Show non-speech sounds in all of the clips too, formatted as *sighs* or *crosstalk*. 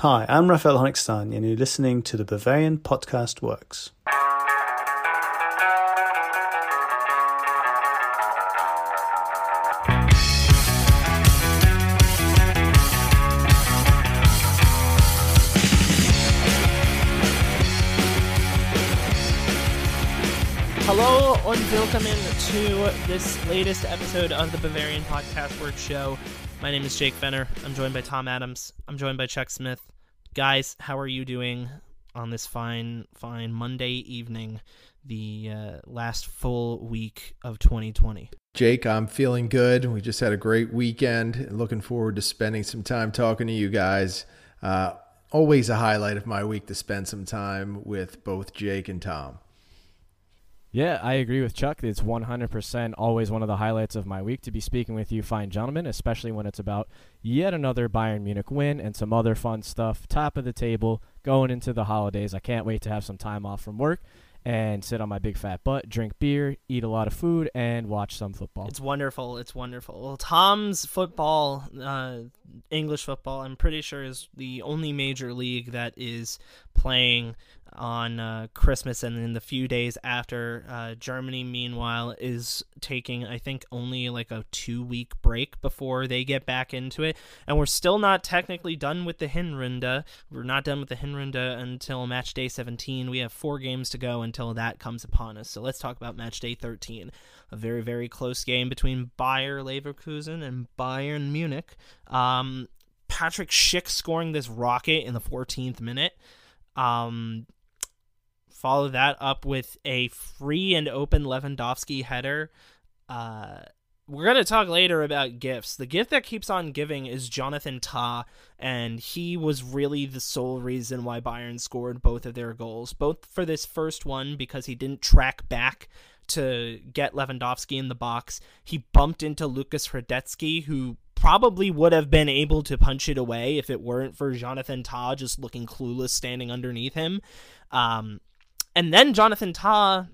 Hi, I'm Raphael Honigstein, and you're listening to the Bavarian Podcast Works. Hello and welcome to this latest episode of the Bavarian Podcast Work Show. My name is Jake Fenner. I'm joined by Tom Adams. I'm joined by Chuck Smith. Guys, how are you doing on this fine, fine Monday evening, the uh, last full week of 2020? Jake, I'm feeling good. We just had a great weekend. Looking forward to spending some time talking to you guys. Uh, always a highlight of my week to spend some time with both Jake and Tom. Yeah, I agree with Chuck. It's 100% always one of the highlights of my week to be speaking with you, fine gentlemen, especially when it's about yet another Bayern Munich win and some other fun stuff. Top of the table going into the holidays. I can't wait to have some time off from work and sit on my big fat butt, drink beer, eat a lot of food, and watch some football. It's wonderful. It's wonderful. Well, Tom's football, uh, English football, I'm pretty sure is the only major league that is playing on uh, Christmas and in the few days after. Uh, Germany, meanwhile, is taking, I think, only like a two week break before they get back into it. And we're still not technically done with the Hinrunde. We're not done with the Hinrunde until match day 17. We have four games to go until that comes upon us. So let's talk about match day 13. A very, very close game between Bayer Leverkusen and Bayern Munich. Um, Patrick Schick scoring this rocket in the 14th minute. Um, follow that up with a free and open Lewandowski header. Uh, we're going to talk later about gifts. The gift that keeps on giving is Jonathan Tah, and he was really the sole reason why Bayern scored both of their goals. Both for this first one, because he didn't track back to get Lewandowski in the box. He bumped into Lukas Hradecky, who probably would have been able to punch it away if it weren't for Jonathan Tah just looking clueless standing underneath him. Um, and then Jonathan Tah,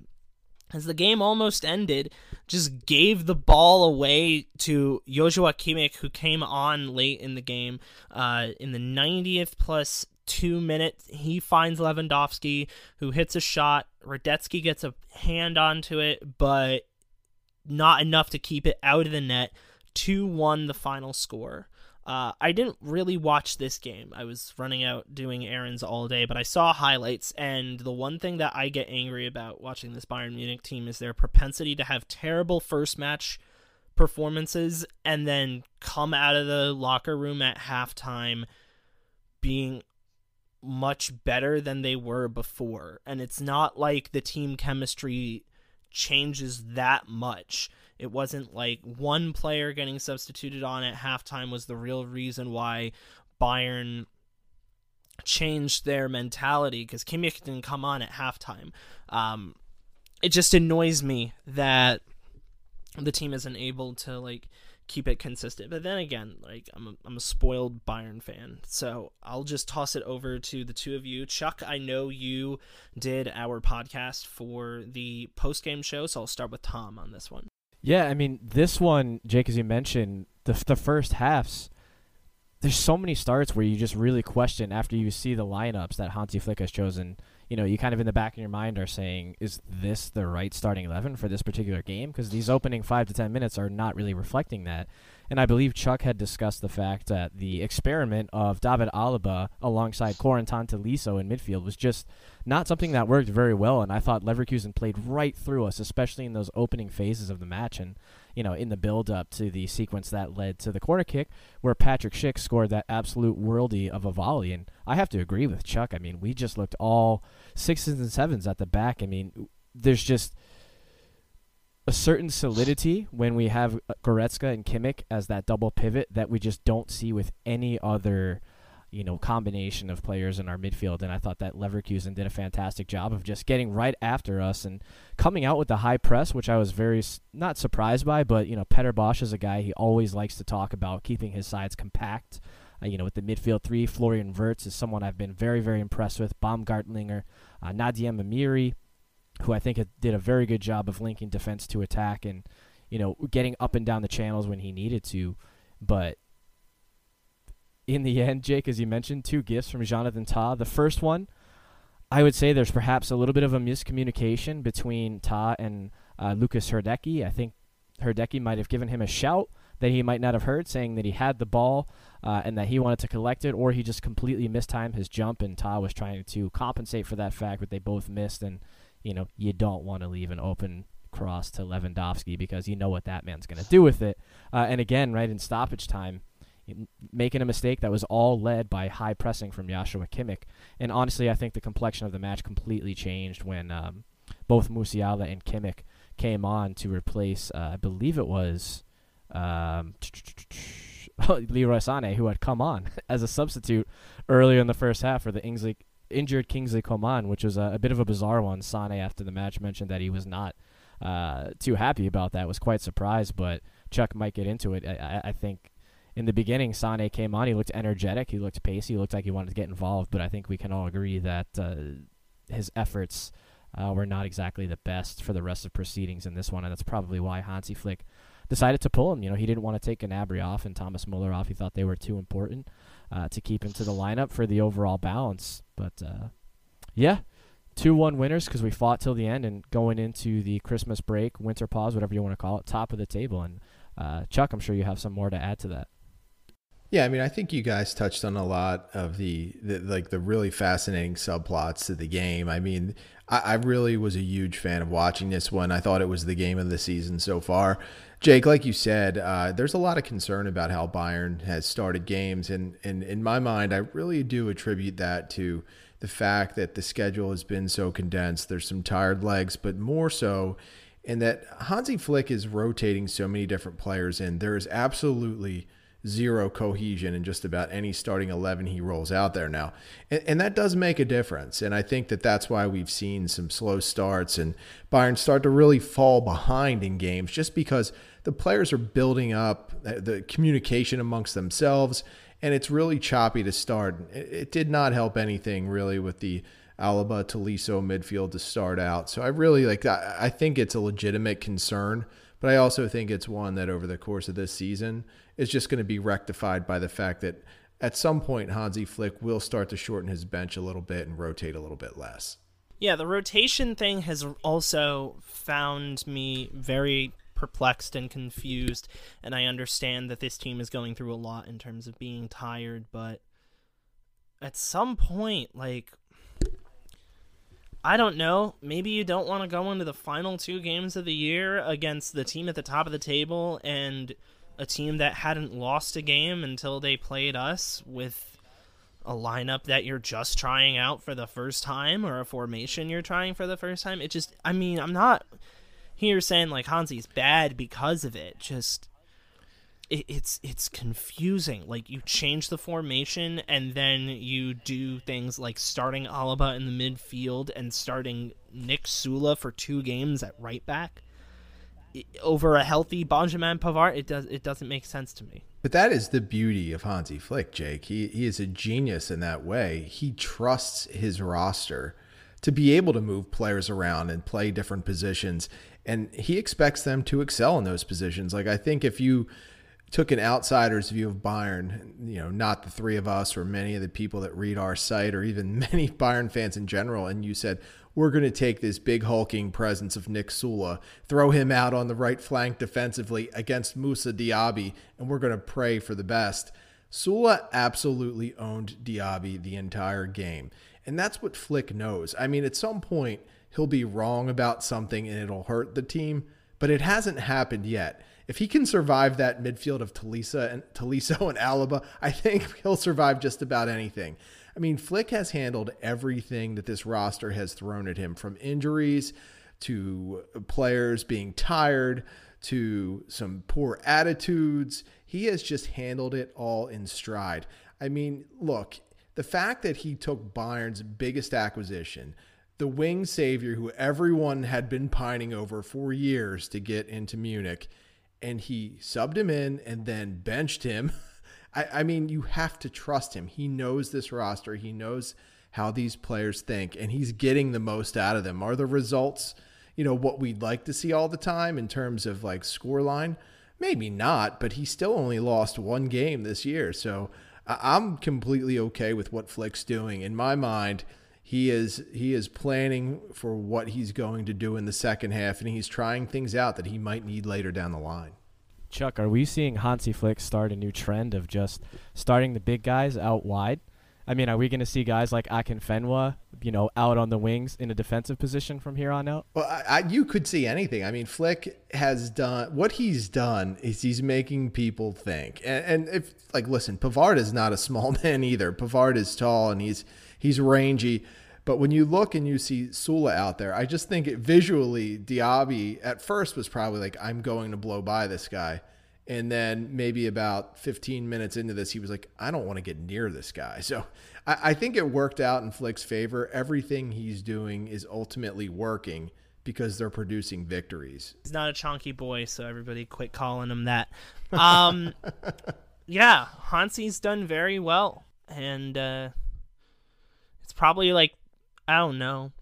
as the game almost ended, just gave the ball away to Joshua Kimmich, who came on late in the game. Uh, in the 90th plus two minutes, he finds Lewandowski, who hits a shot. Hradecky gets a hand onto it, but not enough to keep it out of the net. 2 1 the final score. Uh, I didn't really watch this game. I was running out doing errands all day, but I saw highlights. And the one thing that I get angry about watching this Bayern Munich team is their propensity to have terrible first match performances and then come out of the locker room at halftime being much better than they were before. And it's not like the team chemistry changes that much. It wasn't like one player getting substituted on at halftime was the real reason why Bayern changed their mentality because Kimmich didn't come on at halftime. Um, it just annoys me that the team isn't able to like keep it consistent. But then again, like I'm a, I'm a spoiled Bayern fan, so I'll just toss it over to the two of you. Chuck, I know you did our podcast for the post game show, so I'll start with Tom on this one. Yeah, I mean, this one, Jake, as you mentioned, the the first halves, there's so many starts where you just really question after you see the lineups that Hansi Flick has chosen. You know, you kind of in the back of your mind are saying, is this the right starting eleven for this particular game? Because these opening five to ten minutes are not really reflecting that. And I believe Chuck had discussed the fact that the experiment of David Alaba alongside Corentin Tolisso in midfield was just not something that worked very well. And I thought Leverkusen played right through us, especially in those opening phases of the match. And, you know, in the build up to the sequence that led to the corner kick where Patrick Schick scored that absolute worldy of a volley. And I have to agree with Chuck. I mean, we just looked all sixes and sevens at the back. I mean, there's just a certain solidity when we have Goretzka and Kimmich as that double pivot that we just don't see with any other, you know, combination of players in our midfield. And I thought that Leverkusen did a fantastic job of just getting right after us and coming out with the high press, which I was very not surprised by. But you know, Peter Bosz is a guy he always likes to talk about keeping his sides compact. Uh, you know, with the midfield three, Florian Wirtz is someone I've been very, very impressed with. Baumgartlinger, uh, Nadiem Amiri, who I think did a very good job of linking defense to attack and you know getting up and down the channels when he needed to. But in the *laughs* end, Jake, as you mentioned, two gifts from Jonathan Tah. The first one, I would say there's perhaps a little bit of a miscommunication between Tah and uh, Lukas Hradecky. I think Hradecky might have given him a shout that he might not have heard, saying that he had the ball uh, and that he wanted to collect it, or he just completely mistimed his jump, and Tah was trying to compensate for that fact, but they both missed. And you know, you don't want to leave an open cross to Lewandowski because you know what that man's going to do with it. Uh, and again, right in stoppage time, making a mistake that was all led by high pressing from Joshua Kimmich. And honestly, I think the complexion of the match completely changed when um, both Musiala and Kimmich came on to replace, uh, I believe it was um, *laughs* Leroy Sané, who had come on *laughs* as a substitute earlier in the first half for the Ingsley, injured Kingsley Coman, which was a, a, bit of a bizarre one. Sané, after the match, mentioned that he was not uh, too happy about that, was quite surprised, but Chuck might get into it. I, I think in the beginning, Sané came on. He looked energetic. He looked pacey. He looked like he wanted to get involved. But I think we can all agree that uh, his efforts uh, were not exactly the best for the rest of proceedings in this one, and that's probably why Hansi Flick decided to pull him. You know, he didn't want to take Gnabry off and Thomas Muller off. He thought they were too important uh, to keep into the lineup for the overall balance. But uh, yeah, two one winners because we fought till the end and going into the Christmas break, winter pause, whatever you want to call it, top of the table. And uh, Chuck, I'm sure you have some more to add to that. Yeah, I mean, I think you guys touched on a lot of the, the like the really fascinating subplots to the game. I mean, I, I, really was a huge fan of watching this one. I thought it was the game of the season so far. Jake, like you said, uh, there's a lot of concern about how Bayern has started games, and, and in my mind, I really do attribute that to the fact that the schedule has been so condensed. There's some tired legs, but more so in that Hansi Flick is rotating so many different players in. There is absolutely – zero cohesion in just about any starting 11 he rolls out there now. And, and, that does make a difference. And I think that that's why we've seen some slow starts and Bayern start to really fall behind in games just because the players are building up uh, the communication amongst themselves. And it's really choppy to start. It, did not help anything really with the Alaba Tolisso midfield to start out. So I really like I think it's a legitimate concern but I also think it's one that over the course of this season is just going to be rectified by the fact that at some point Hansi Flick will start to shorten his bench a little bit and rotate a little bit less. Yeah, the rotation thing has also found me very perplexed and confused, and I understand that this team is going through a lot in terms of being tired, but at some point, like I don't know. Maybe you don't want to go into the final two games of the year against the team at the top of the table and a team that hadn't lost a game until they played us with a lineup that you're just trying out for the first time or a formation you're trying for the first time. It just, I mean, I'm not here saying like Hansi's bad because of it. Just it, it's it's confusing. Like you change the formation and then you do things like starting Alaba in the midfield and starting Nick Süle for two games at right back over a healthy Benjamin Pavard. It does it doesn't make sense to me. But that is the beauty of Hansi Flick, Jake. He he is a genius in that way. He trusts his roster to be able to move players around and play different positions and he expects them to excel in those positions. Like I think if you took an outsider's view of Bayern, you know, not the three of us or many of the people that read our site or even *laughs* many Bayern fans in general, and you said, we're going to take this big hulking presence of Nick Süle, throw him out on the right flank defensively against Moussa Diaby, and we're going to pray for the best. Süle absolutely owned Diaby the entire game. And that's what Flick knows. I mean, at some point, he'll be wrong about something and it'll hurt the team, but it hasn't happened yet if he can survive that midfield of Talisa and Tolisso and Alaba, I think *laughs* he'll survive just about anything. I mean, Flick has handled everything that this roster has thrown at him from injuries to players being tired to some poor attitudes. He has just handled it all in stride. I mean, look, the fact that he took Bayern's biggest acquisition, the wing savior who everyone had been pining over for years to get into Munich, and he subbed him in and then benched him. *laughs* I, I, mean, you have to trust him. He knows this roster. He knows how these players think, and he's getting the most out of them. Are the results, you know, what we'd like to see all the time in terms of like score line? Maybe not, but he still only lost one game this year. So I'm completely okay with what Flick's doing. In my mind, he is he is planning for what he's going to do in the second half, and he's trying things out that he might need later down the line. Chuck, are we seeing Hansi Flick start a new trend of just starting the big guys out wide? I mean, are we going to see guys like Akinfenwa, you know, out on the wings in a defensive position from here on out? Well, I, I, you could see anything. I mean, Flick has done what he's done is he's making people think. And, and if like, listen, Pavard is not a small *laughs* man either. Pavard is tall and he's he's rangy. But when you look and you see Süle out there, I just think it visually, Diaby at first was probably like, I'm going to blow by this guy. And then maybe about 15 minutes into this, he was like, I don't want to get near this guy. So I, I think it worked out in Flick's favor. Everything he's doing is ultimately working because they're producing victories. He's not a chunky boy, so everybody quit calling him that. Um, *laughs* yeah, Hansi's done very well. And uh, it's probably like, I don't know,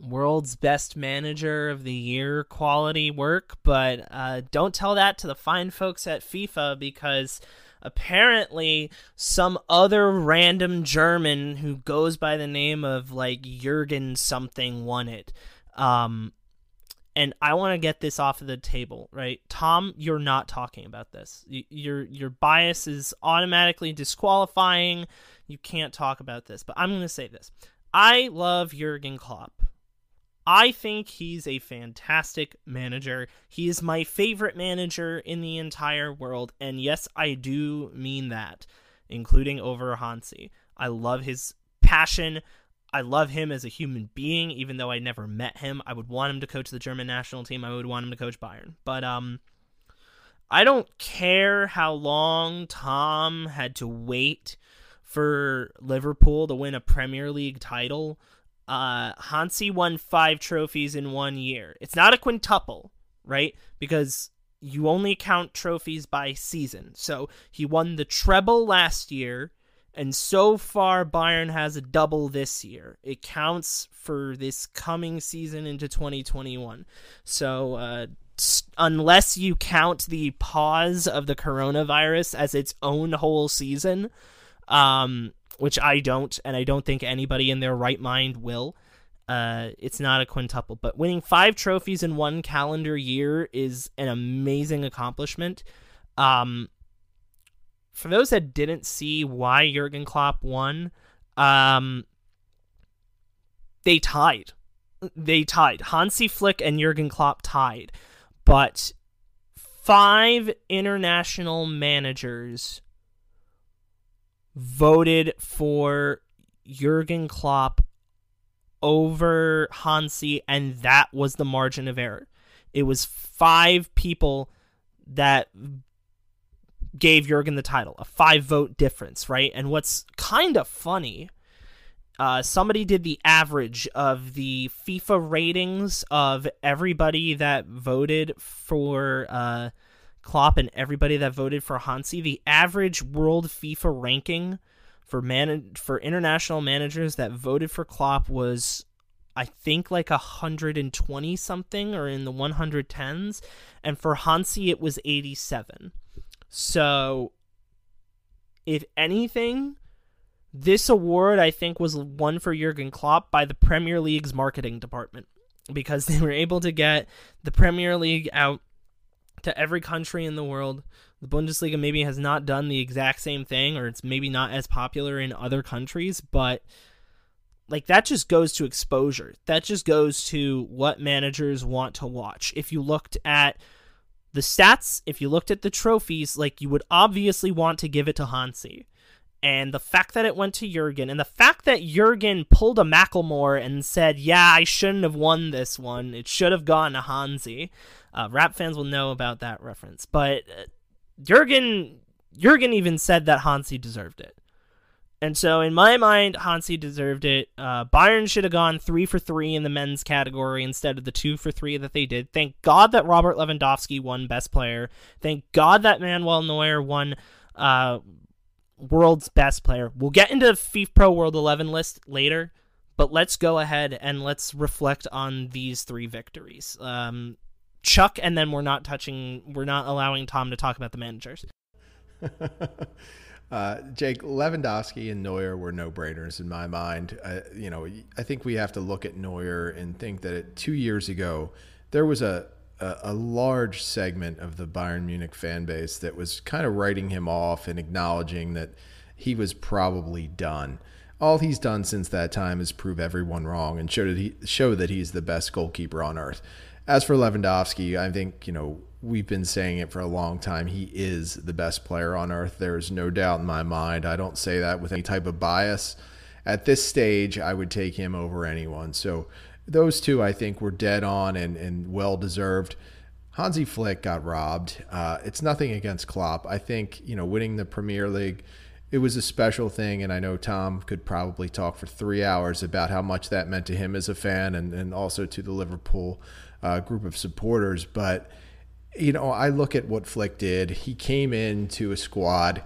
world's best manager of the year quality work, but uh, don't tell that to the fine folks at FIFA because apparently some other random German who goes by the name of like Jurgen something won it. Um, and I want to get this off of the table, right? Tom, you're not talking about this. Your your bias is automatically disqualifying. You can't talk about this, but I'm going to say this. I love Jurgen Klopp. I think he's a fantastic manager. He is my favorite manager in the entire world. And yes, I do mean that, including over Hansi. I love his passion. I love him as a human being, even though I never met him. I would want him to coach the German national team. I would want him to coach Bayern. But um I don't care how long Tom had to wait for Liverpool to win a Premier League title uh, Hansi won five trophies in one year. It's not a quintuple, right? Because you only count trophies by season. So he won the treble last year, and so far Bayern has a double this year. It counts for this coming season into 2021. So uh, unless you count the pause of the coronavirus as its own whole season, um, which I don't, and I don't think anybody in their right mind will. Uh, it's not a quintuple, but winning five trophies in one calendar year is an amazing accomplishment. Um, for those that didn't see why Jurgen Klopp won, um, they tied. They tied. Hansi Flick and Jurgen Klopp tied, but five international managers voted for Jurgen Klopp over Hansi, and that was the margin of error. It was five people that gave Jurgen the title, a five vote difference, right? And what's kind of funny, uh, somebody did the average of the FIFA ratings of everybody that voted for uh, Klopp and everybody that voted for Hansi, the average world FIFA ranking for man for international managers that voted for Klopp was I think like a 120 something or in the 110s and for Hansi it was 87. So if anything this award I think was won for Jurgen Klopp by the Premier League's marketing department because they were able to get the Premier League out to every country in the world. The Bundesliga maybe has not done the exact same thing, or it's maybe not as popular in other countries, but like that just goes to exposure. That just goes to what managers want to watch. If you looked at the stats, if you looked at the trophies, like you would obviously want to give it to Hansi. And the fact that it went to Jurgen, and the fact that Jurgen pulled a Macklemore and said, Yeah, I shouldn't have won this one. It should have gone to Hansi. Uh, rap fans will know about that reference. But uh, Jurgen, Jurgen even said that Hansi deserved it. And so, in my mind, Hansi deserved it. Uh, Bayern should have gone three for three in the men's category instead of the two for three that they did. Thank God that Robert Lewandowski won Best Player. Thank God that Manuel Neuer won uh, world's best player. We'll get into FIFA Pro World 11 list later, but let's go ahead and let's reflect on these three victories. Um, Chuck, and then we're not touching, we're not allowing Tom to talk about the managers. *laughs* Uh, Jake Lewandowski and Neuer were no brainers in my mind. Uh, you know, I think we have to look at Neuer and think that two years ago there was a, a, a large segment of the Bayern Munich fan base that was kind of writing him off and acknowledging that he was probably done. All he's done since that time is prove everyone wrong and show that he show that he's the best goalkeeper on earth. As for Lewandowski, I think you know we've been saying it for a long time. He is the best player on earth. There's no doubt in my mind. I don't say that with any type of bias. At this stage, I would take him over anyone. So those two, I think, were dead on and, and well deserved. Hansi Flick got robbed. Uh, it's nothing against Klopp. I think you know winning the Premier League. It was a special thing, and I know Tom could probably talk for three hours about how much that meant to him as a fan and, and also to the Liverpool uh, group of supporters. But you know, I look at what Flick did. He came into a squad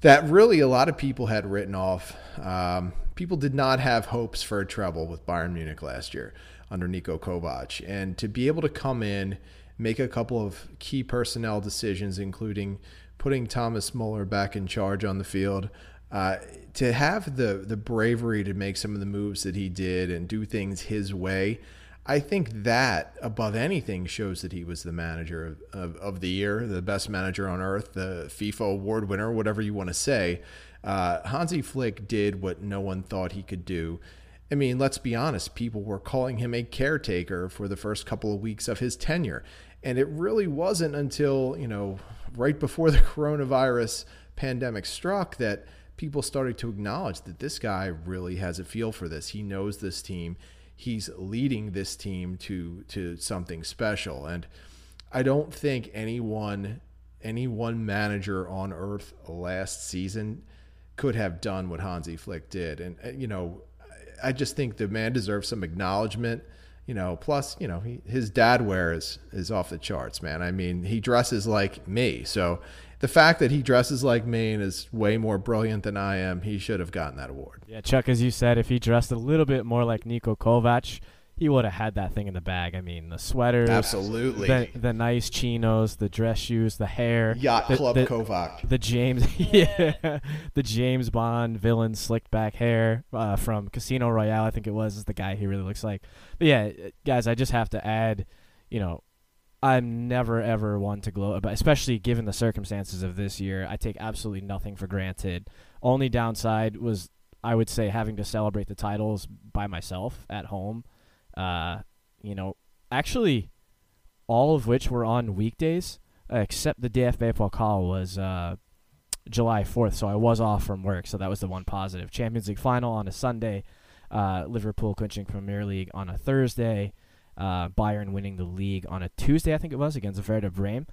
that really a lot of people had written off. Um, people did not have hopes for a treble with Bayern Munich last year under Niko Kovac. And to be able to come in, make a couple of key personnel decisions, including putting Thomas Muller back in charge on the field, uh, to have the the bravery to make some of the moves that he did and do things his way, I think that above anything shows that he was the manager of, of, of, the year, the best manager on earth, the FIFA award winner, whatever you want to say. Uh, Hansi Flick did what no one thought he could do. I mean, let's be honest, people were calling him a caretaker for the first couple of weeks of his tenure. And it really wasn't until, you know, right before the *laughs* coronavirus pandemic struck that people started to acknowledge that this guy really has a feel for this. He knows this team he's leading this team to to something special. And I don't think anyone any one manager on earth last season could have done what Hansi Flick did. And uh, you know, I just think the man deserves some acknowledgement. You know, plus, you know, he, his dad wear is is off the charts, man. I mean, he dresses like me. So the fact that he dresses like me and is way more brilliant than I am, he should have gotten that award. Yeah, Chuck, as you said, if he dressed a little bit more like Niko Kovac, he would have had that thing in the bag. I mean, the sweaters, absolutely, the, the nice chinos, the dress shoes, the hair, yacht the, club the, Kovac, the James, *laughs* yeah, the James Bond villain slicked back hair uh, from Casino Royale. I think it was is the guy he really looks like. But yeah, guys, I just have to add, you know, I'm never ever one to gloat about, especially given the circumstances of this year. I take absolutely nothing for granted. Only downside was I would say having to celebrate the titles by myself at home. Uh, you know, actually, all of which were on weekdays, uh, except the DFB Pokal was uh, July 4th, so I was off from work, so that was the one positive. Champions League final on a Sunday, uh, Liverpool clinching Premier League on a Thursday uh, Bayern winning the league on a Tuesday, I think it was, against Werder Bremen.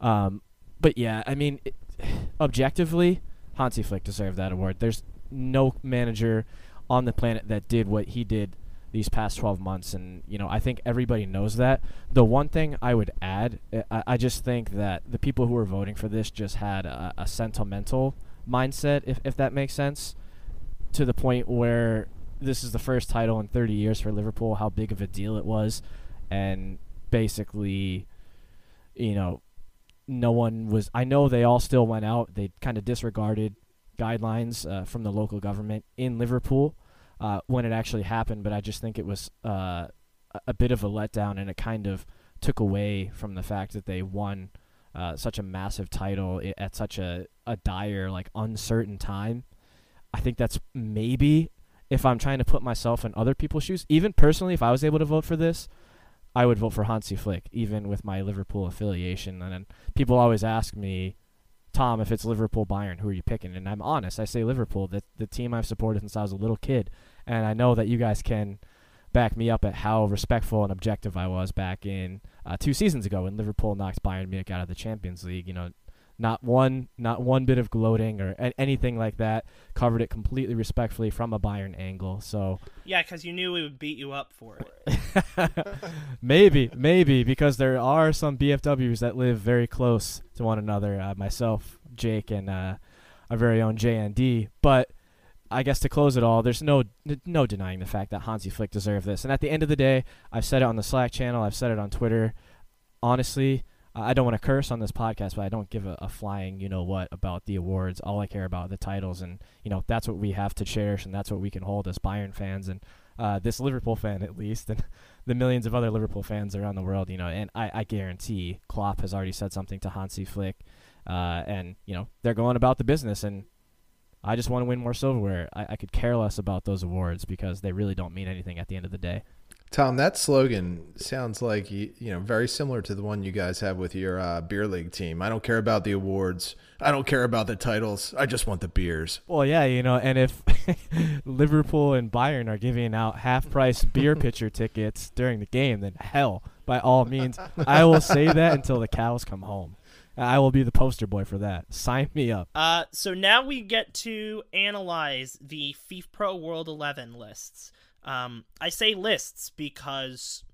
Um, but yeah, I mean, it, *sighs* objectively, Hansi Flick deserved that award. There's no manager on the planet that did what he did these past 12 months, and you know, I think everybody knows that. The one thing I would add, I, I just think that the people who were voting for this just had a, a sentimental mindset, if if that makes sense, to the point where this is the first title in 30 years for Liverpool, how big of a deal it was. And basically, you know, no one was. I know they all still went out. They kind of disregarded guidelines uh, from the local government in Liverpool uh, when it actually happened, but I just think it was uh, a bit of a letdown and it kind of took away from the fact that they won uh, such a massive title at such a, a dire, like uncertain time. I think that's maybe if I'm trying to put myself in other people's shoes, even personally, if I was able to vote for this, I would vote for Hansi Flick, even with my Liverpool affiliation. And people always ask me, Tom, if it's Liverpool Bayern, who are you picking? And I'm honest, I say Liverpool, the the team I've supported since I was a little kid, and I know that you guys can back me up at how respectful and objective I was back in uh, two seasons ago when Liverpool knocked Bayern Munich out of the Champions League. You know, not one, not one bit of gloating or a- anything like that. Covered it completely respectfully from a Bayern angle. So yeah, because you knew we would beat you up for it. *laughs* maybe, maybe because there are some BFWs that live very close to one another. Uh, myself, Jake, and uh, our very own JND. But I guess to close it all, there's no no denying the fact that Hansi Flick deserved this. And at the end of the day, I've said it on the Slack channel, I've said it on Twitter. Honestly, I don't want to curse on this podcast, but I don't give a, a, flying, you know what, about the awards. All I care about are the titles, and you know that's what we have to cherish, and that's what we can hold as Bayern fans, and uh, this Liverpool fan at least, and *laughs* the millions of other Liverpool fans around the world. You know, and I, I guarantee Klopp has already said something to Hansi Flick, uh, and you know they're going about the business, and I just want to win more silverware. I, I could care less about those awards because they really don't mean anything at the end of the day. Tom, that slogan sounds like you know very similar to the one you guys have with your uh, beer league team. I don't care about the awards. I don't care about the titles. I just want the beers. Well, yeah, you know, and if *laughs* Liverpool and Bayern are giving out half-price beer *laughs* pitcher tickets during the game, then hell, by all means, I will say that until the cows come home. I will be the poster boy for that. Sign me up. Uh, so now we get to analyze the FIFPro World 11 lists. Um, I say lists because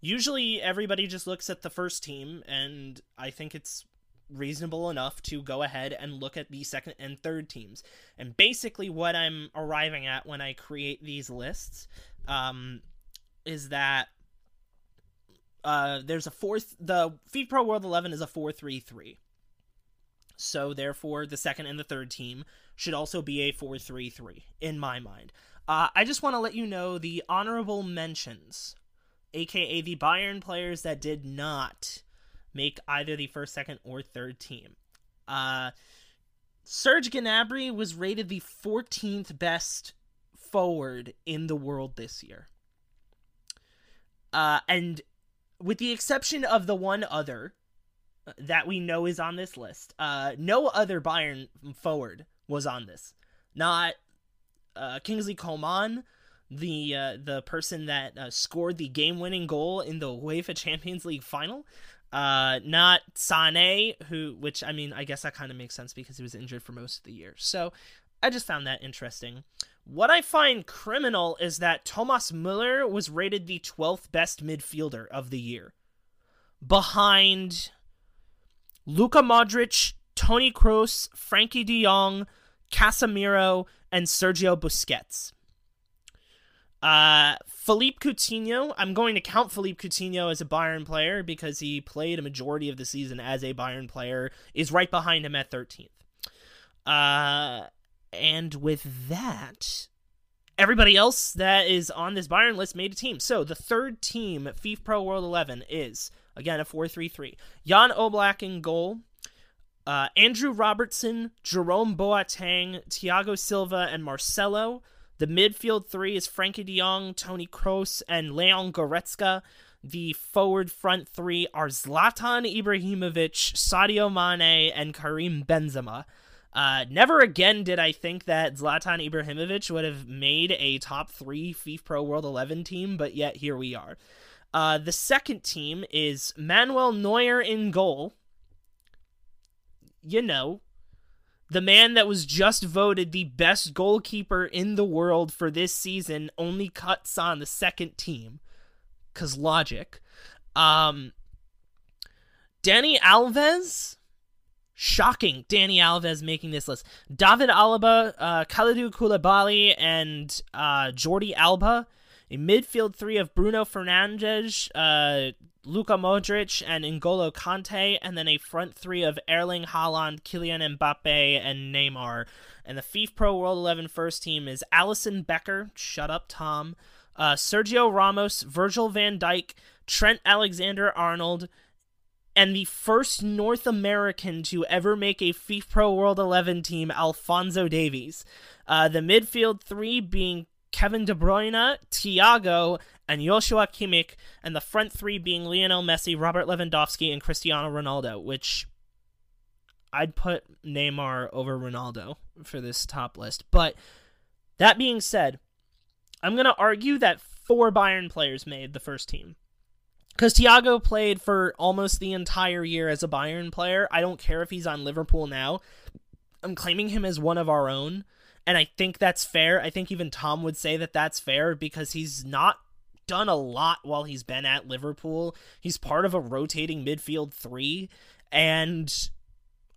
usually everybody just looks at the first team, and I think it's reasonable enough to go ahead and look at the second and third teams. And basically, what I'm arriving at when I create these lists um, is that uh, there's a fourth. The FIFPro World 11 is a 4-3-3. So therefore, the second and the third team should also be a 4-3-3 in my mind. Uh, I just want to let you know the honorable mentions, aka the Bayern players that did not make either the first, second, or third team. Uh, Serge Gnabry was rated the 14th best forward in the world this year. Uh, and with the exception of the one other that we know is on this list, uh, no other Bayern forward was on this. Not uh, Kingsley Coman, the uh, the person that uh, scored the game-winning goal in the UEFA Champions League final. Uh, not Sane, who, which I mean, I guess that kind of makes sense because he was injured for most of the year. So I just found that interesting. What I find criminal is that Thomas Muller was rated the 12th best midfielder of the year, behind Luka Modric, Toni Kroos, Frenkie De Jong, Casemiro, and Sergio Busquets. Uh, Philippe Coutinho, I'm going to count Philippe Coutinho as a Bayern player because he played a majority of the season as a Bayern player, is right behind him at 13th. Uh, and with that, everybody else that is on this Bayern list made a team. So the third team, FIFPro World 11, is, again, a 4 3 3. Jan Oblak in goal. Uh, Andrew Robertson, Jerome Boateng, Thiago Silva, and Marcelo. The midfield three is Frenkie de Jong, Toni Kroos, and Leon Goretzka. The forward front three are Zlatan Ibrahimovic, Sadio Mane, and Karim Benzema. Uh, never again did I think that Zlatan Ibrahimovic would have made a top three FIFPro World 11 team, but yet here we are. Uh, the second team is Manuel Neuer in goal, you know, the man that was just voted the best goalkeeper in the world for this season only cuts on the second team. Cause logic. Um Dani Alves. Shocking. Dani Alves making this list. David Alaba, uh, Kalidou Koulibaly, and uh, Jordi Alba. A midfield three of Bruno Fernandes, uh, Luka Modric and N'Golo Kante, and then a front three of Erling Haaland, Kylian Mbappe, and Neymar. And the FIFPro World 11 first team is Alisson Becker, shut up, Tom, uh, Sergio Ramos, Virgil van Dijk, Trent Alexander Arnold, and the first North American to ever make a FIFPro World 11 team, Alfonso Davies. Uh, the midfield three being Kevin De Bruyne, Thiago, and Joshua Kimmich, and the front three being Lionel Messi, Robert Lewandowski, and Cristiano Ronaldo, which I'd put Neymar over Ronaldo for this top list. But that being said, I'm going to argue that four Bayern players made the first team. Because Thiago played for almost the entire year as a Bayern player. I don't care if he's on Liverpool now. I'm claiming him as one of our own. And I think that's fair. I think even Tom would say that that's fair because he's not done a lot while he's been at Liverpool. He's part of a rotating midfield three. And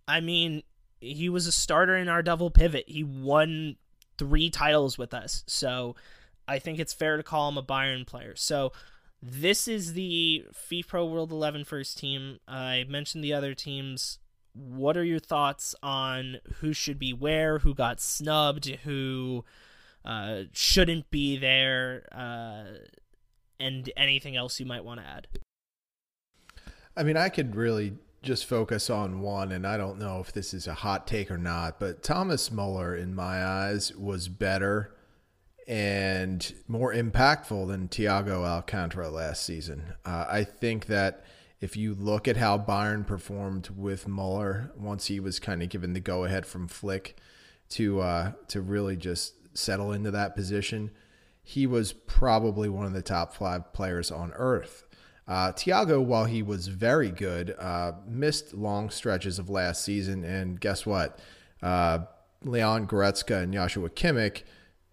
I mean, he was a starter in our double pivot. He won three titles with us. So I think it's fair to call him a Bayern player. So this is the FIFPro World 11 first team. I mentioned the other teams. What are your thoughts on who should be where, who got snubbed, who uh, shouldn't be there, uh, and anything else you might want to add? I mean, I could really just focus on one, and I don't know if this is a hot take or not, but Thomas Muller, in my eyes, was better and more impactful than Thiago Alcantara last season. Uh, I think that if you look at how Bayern performed with Muller once he was kind of given the go ahead from Flick to uh, to really just settle into that position, he was probably one of the top five players on earth. Uh, Thiago, while he was very good, uh, missed long stretches of last season, and guess what? Uh, Leon Goretzka and Joshua Kimmich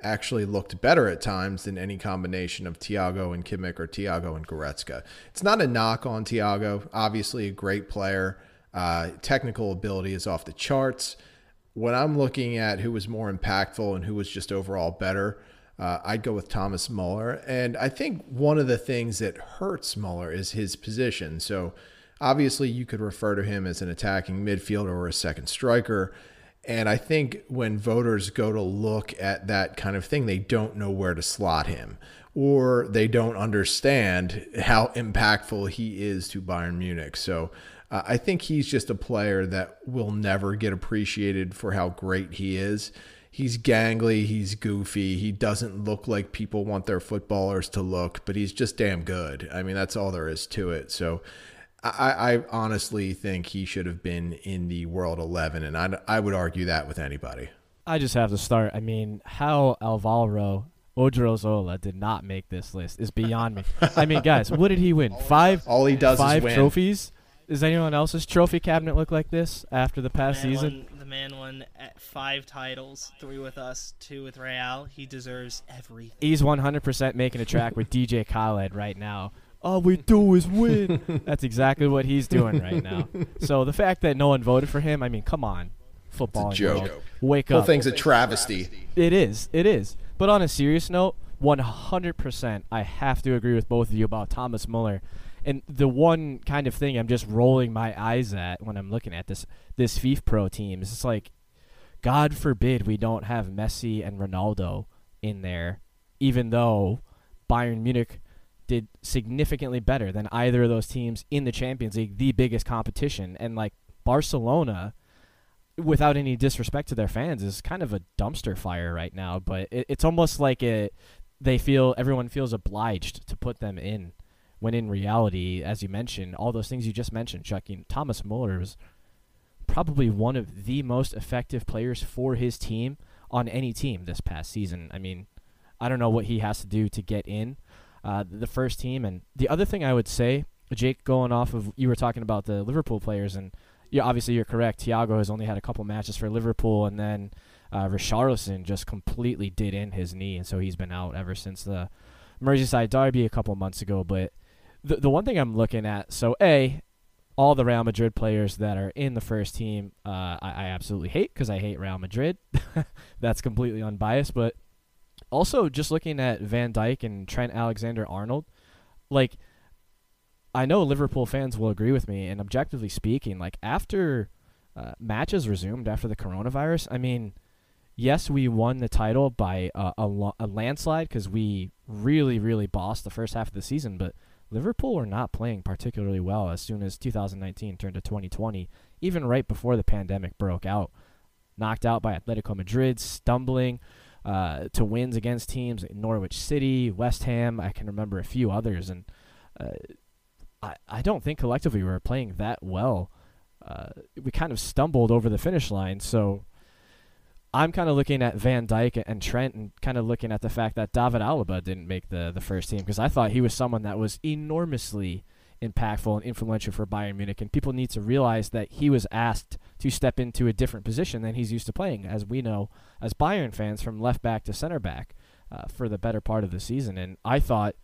actually looked better at times than any combination of Thiago and Kimmich or Thiago and Goretzka. It's not a knock on Thiago. Obviously, a great player. Uh, technical ability is off the charts. When I'm looking at who was more impactful and who was just overall better, uh, I'd go with Thomas Muller. And I think one of the things that hurts Muller is his position. So obviously, you could refer to him as an attacking midfielder or a second striker. And I think when voters go to look at that kind of thing, they don't know where to slot him or they don't understand how impactful he is to Bayern Munich. So uh, I think he's just a player that will never get appreciated for how great he is he's gangly, he's goofy, he doesn't look like people want their footballers to look, but he's just damn good. I mean, that's all there is to it. So I, I honestly think he should have been in the World 11, and I, I would argue that with anybody. I just have to start. I mean, how Alvaro Odriozola did not make this list is beyond me. I mean, guys, what did he win? Five. All he does five is win. trophies. Does anyone else's trophy cabinet look like this after the past man season? Won, the man won at five titles, three with us, two with Real. He deserves everything. He's 100% making a track with DJ Khaled right now. All we do is win. *laughs* That's exactly what he's doing right now. So the fact that no one voted for him, I mean, come on, football. It's a joke. World. Wake Whole up. thing's a travesty. It is. It is. But on a serious note, 100%, I have to agree with both of you about Thomas Muller. And the one kind of thing I'm just rolling my eyes at when I'm looking at this this FIFPro team is it's like, God forbid we don't have Messi and Ronaldo in there, even though Bayern Munich did significantly better than either of those teams in the Champions League, the biggest competition. And like Barcelona, without any disrespect to their fans, is kind of a dumpster fire right now. But it, it's almost like it, they feel everyone feels obliged to put them in when in reality, as you mentioned, all those things you just mentioned, Chuck, you know, Thomas Muller was probably one of the most effective players for his team on any team this past season. I mean, I don't know what he has to do to get in uh, the first team. And the other thing I would say, Jake, going off of you were talking about the Liverpool players, and obviously you're correct. Thiago has only had a couple matches for Liverpool, and then uh, Richarlison just completely did in his knee, and so he's been out ever since the Merseyside derby a couple months ago. But the the one thing I'm looking at, so a all the Real Madrid players that are in the first team, uh, I, I absolutely hate because I hate Real Madrid. *laughs* That's completely unbiased, but also just looking at Van Dijk and Trent Alexander Arnold, like I know Liverpool fans will agree with me, and objectively speaking, like after uh, matches resumed after the coronavirus, I mean, yes, we won the title by a, a, a landslide because we really, really bossed the first half of the season, but Liverpool were not playing particularly well as soon as 2019 turned to 2020, even right before the pandemic broke out. Knocked out by Atletico Madrid, stumbling uh, to wins against teams Norwich City, West Ham. I can remember a few others, and uh, I I don't think collectively we were playing that well. Uh, we kind of stumbled over the finish line, so I'm kind of looking at Van Dijk and Trent and kind of looking at the fact that David Alaba didn't make the, the first team because I thought he was someone that was enormously impactful and influential for Bayern Munich. And people need to realize that he was asked to step into a different position than he's used to playing, as we know as Bayern fans, from left back to center back uh, for the better part of the season. And I thought,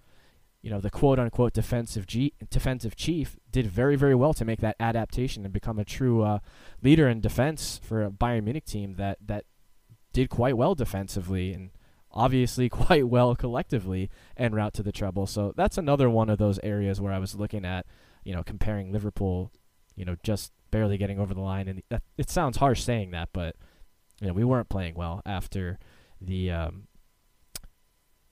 you know, the quote unquote defensive G- defensive chief did very, very well to make that adaptation and become a true uh, leader in defense for a Bayern Munich team that, that did quite well defensively and obviously *laughs* quite well collectively en route to the treble. So that's another one of those areas where I was looking at, you know, comparing Liverpool, you know, just barely getting over the line. And that, it sounds harsh saying that, but you know, we weren't playing well after the um,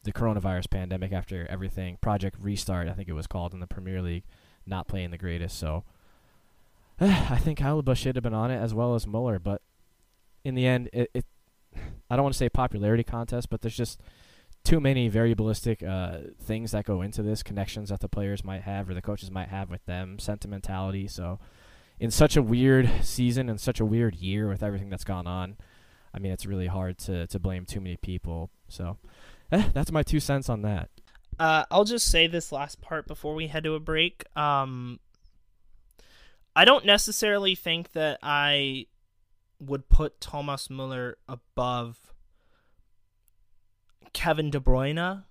the coronavirus pandemic, after everything, Project Restart, I think it was called in the Premier League, not playing the greatest. So *sighs* I think Alaba should have been on it as well as Muller, but in the end, it, it I don't want to say popularity contest, but there's just too many variabilistic uh, things that go into this, connections that the players might have or the coaches might have with them, sentimentality. So, in such a weird season and such a weird year with everything that's gone on, I mean, it's really hard to, to blame too many people. So, eh, that's my two cents on that. Uh, I'll just say this last part before we head to a break. Um, I don't necessarily think that I would put Thomas Muller above Kevin De Bruyne.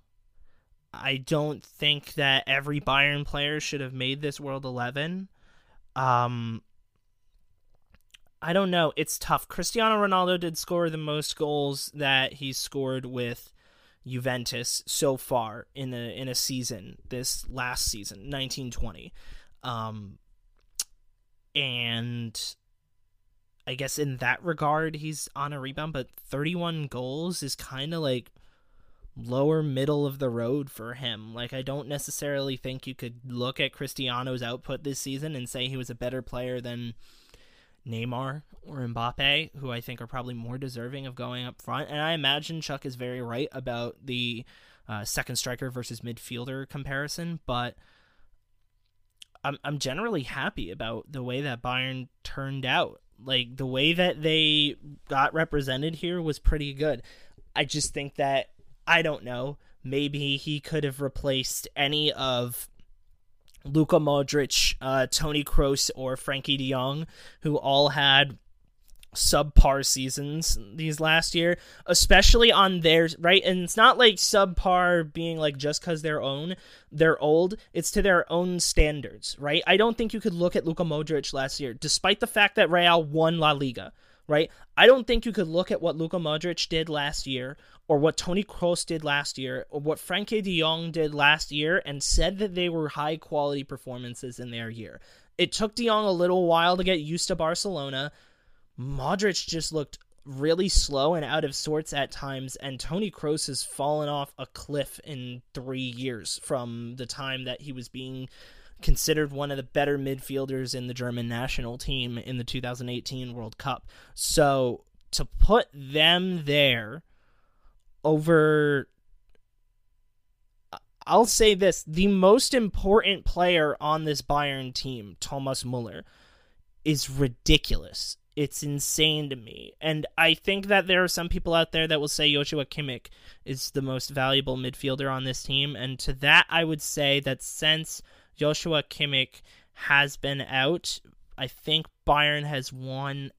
I don't think that every Bayern player should have made this World 11. Um, I don't know. It's tough. Cristiano Ronaldo did score the most goals that he's scored with Juventus so far in a in a season this last season 1920 um and I guess in that regard he's on a rebound but 31 goals is kind of like lower middle of the road for him like I don't necessarily think you could look at Cristiano's output this season and say he was a better player than Neymar or Mbappe, who I think are probably more deserving of going up front. And I imagine Chuck is very right about the uh, second striker versus midfielder comparison, but I'm I'm generally happy about the way that Bayern turned out. Like the way that they got represented here was pretty good. I just think that I don't know. Maybe he could have replaced any of Luka Modric, uh, Toni Kroos, or Frenkie De Jong, who all had subpar seasons these last year, especially on theirs, right? And it's not like subpar being like just because they're own, they're old. It's to their own standards, right? I don't think you could look at Luka Modric last year, despite the fact that Real won La Liga, right? I don't think you could look at what Luka Modric did last year or what Toni Kroos did last year, or what Frenkie de Jong did last year, and said that they were high quality performances in their year. It took de Jong a little while to get used to Barcelona. Modric just looked really slow and out of sorts at times, and Toni Kroos has fallen off a cliff in three years from the time that he was being considered one of the better midfielders in the German national team in the 2018 World Cup. So to put them there over I'll say this, the most important player on this Bayern team, Thomas Muller, is ridiculous. It's insane to me. And I think that there are some people out there that will say Joshua Kimmich is the most valuable midfielder on this team. And to that, I would say that since Joshua Kimmich has been out, I think Bayern has won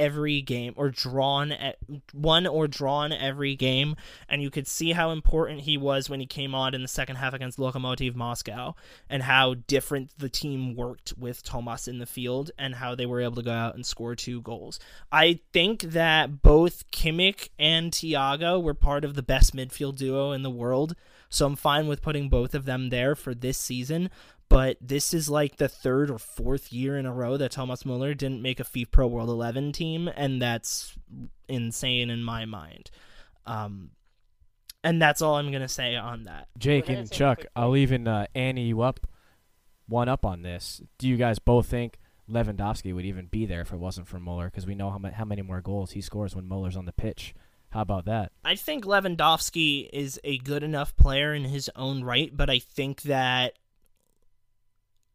every game or drawn at one or drawn every game and you could see how important he was when he came on in the second half against Lokomotiv Moscow and how different the team worked with Tomas in the field and how they were able to go out and score two goals. I think that both Kimmich and Thiago were part of the best midfield duo in the world so I'm fine with putting both of them there for this season but this is like the third or fourth year in a row that Thomas Muller didn't make a FIFPro World 11 team, and that's insane in my mind. Um, and that's all I'm gonna say on that. Jake and Chuck, I'll even uh, ante you up one up on this. Do you guys both think Lewandowski would even be there if it wasn't for Muller? Because we know how, ma- how many more goals he scores when Muller's on the pitch. How about that? I think Lewandowski is a good enough player in his own right, but I think that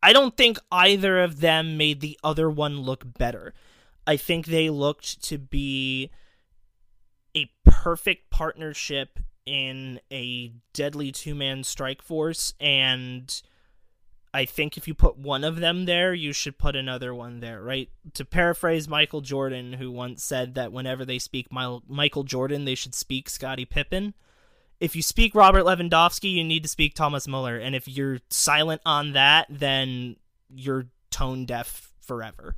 I don't think either of them made the other one look better. I think they looked to be a perfect partnership in a deadly two man strike force, and I think if you put one of them there, you should put another one there, right? To paraphrase Michael Jordan, who once said that whenever they speak Michael Jordan, they should speak Scottie Pippen if you speak Robert Lewandowski, you need to speak Thomas Muller, and if you're silent on that, then you're tone deaf forever.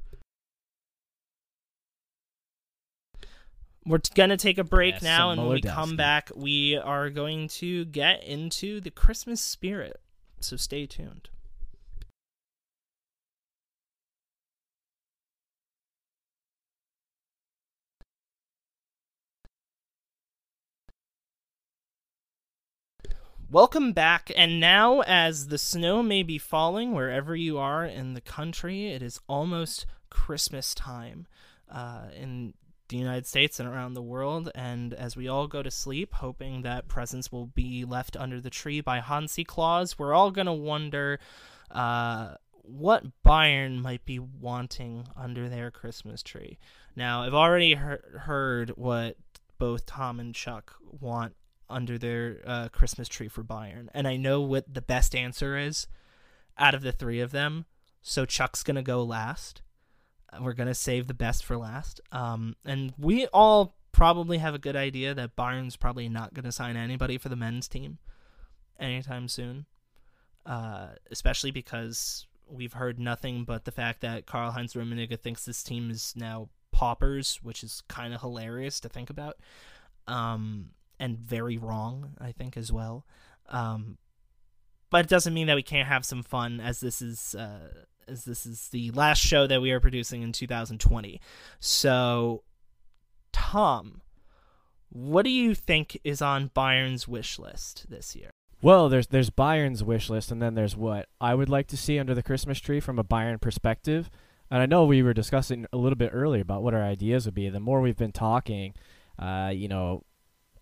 we're going to take a break Yes, now, and when we come back, we are going to get into the Christmas spirit. So stay tuned. Welcome back, and now as the snow may be falling wherever you are in the country, it is almost Christmas time uh, in the United States and around the world. And as we all go to sleep, hoping that presents will be left under the tree by Hansi Claus, we're all going to wonder uh, what Bayern might be wanting under their Christmas tree. Now, I've already he- heard what both Tom and Chuck want under their uh, Christmas tree for Bayern, and I know what the best answer is out of the three of them. So Chuck's gonna go last. Uh, We're gonna save the best for last. Um, and we all probably have a good idea that Bayern's probably not gonna sign anybody for the men's team anytime soon. Uh, especially because we've heard nothing but the fact that Karl Heinz Rummenigge thinks this team is now paupers, which is kind of hilarious to think about. Um, and very wrong, I think, as well. Um, but it doesn't mean that we can't have some fun, as this is uh, as this is the last show that we are producing in 2020. So, Tom, what do you think is on Bayern's wish list this year? Well, there's there's Bayern's wish list, and then there's what I would like to see under the Christmas tree from a Bayern perspective. And I know we were discussing a little bit earlier about what our ideas would be. The more we've been talking, uh, you know,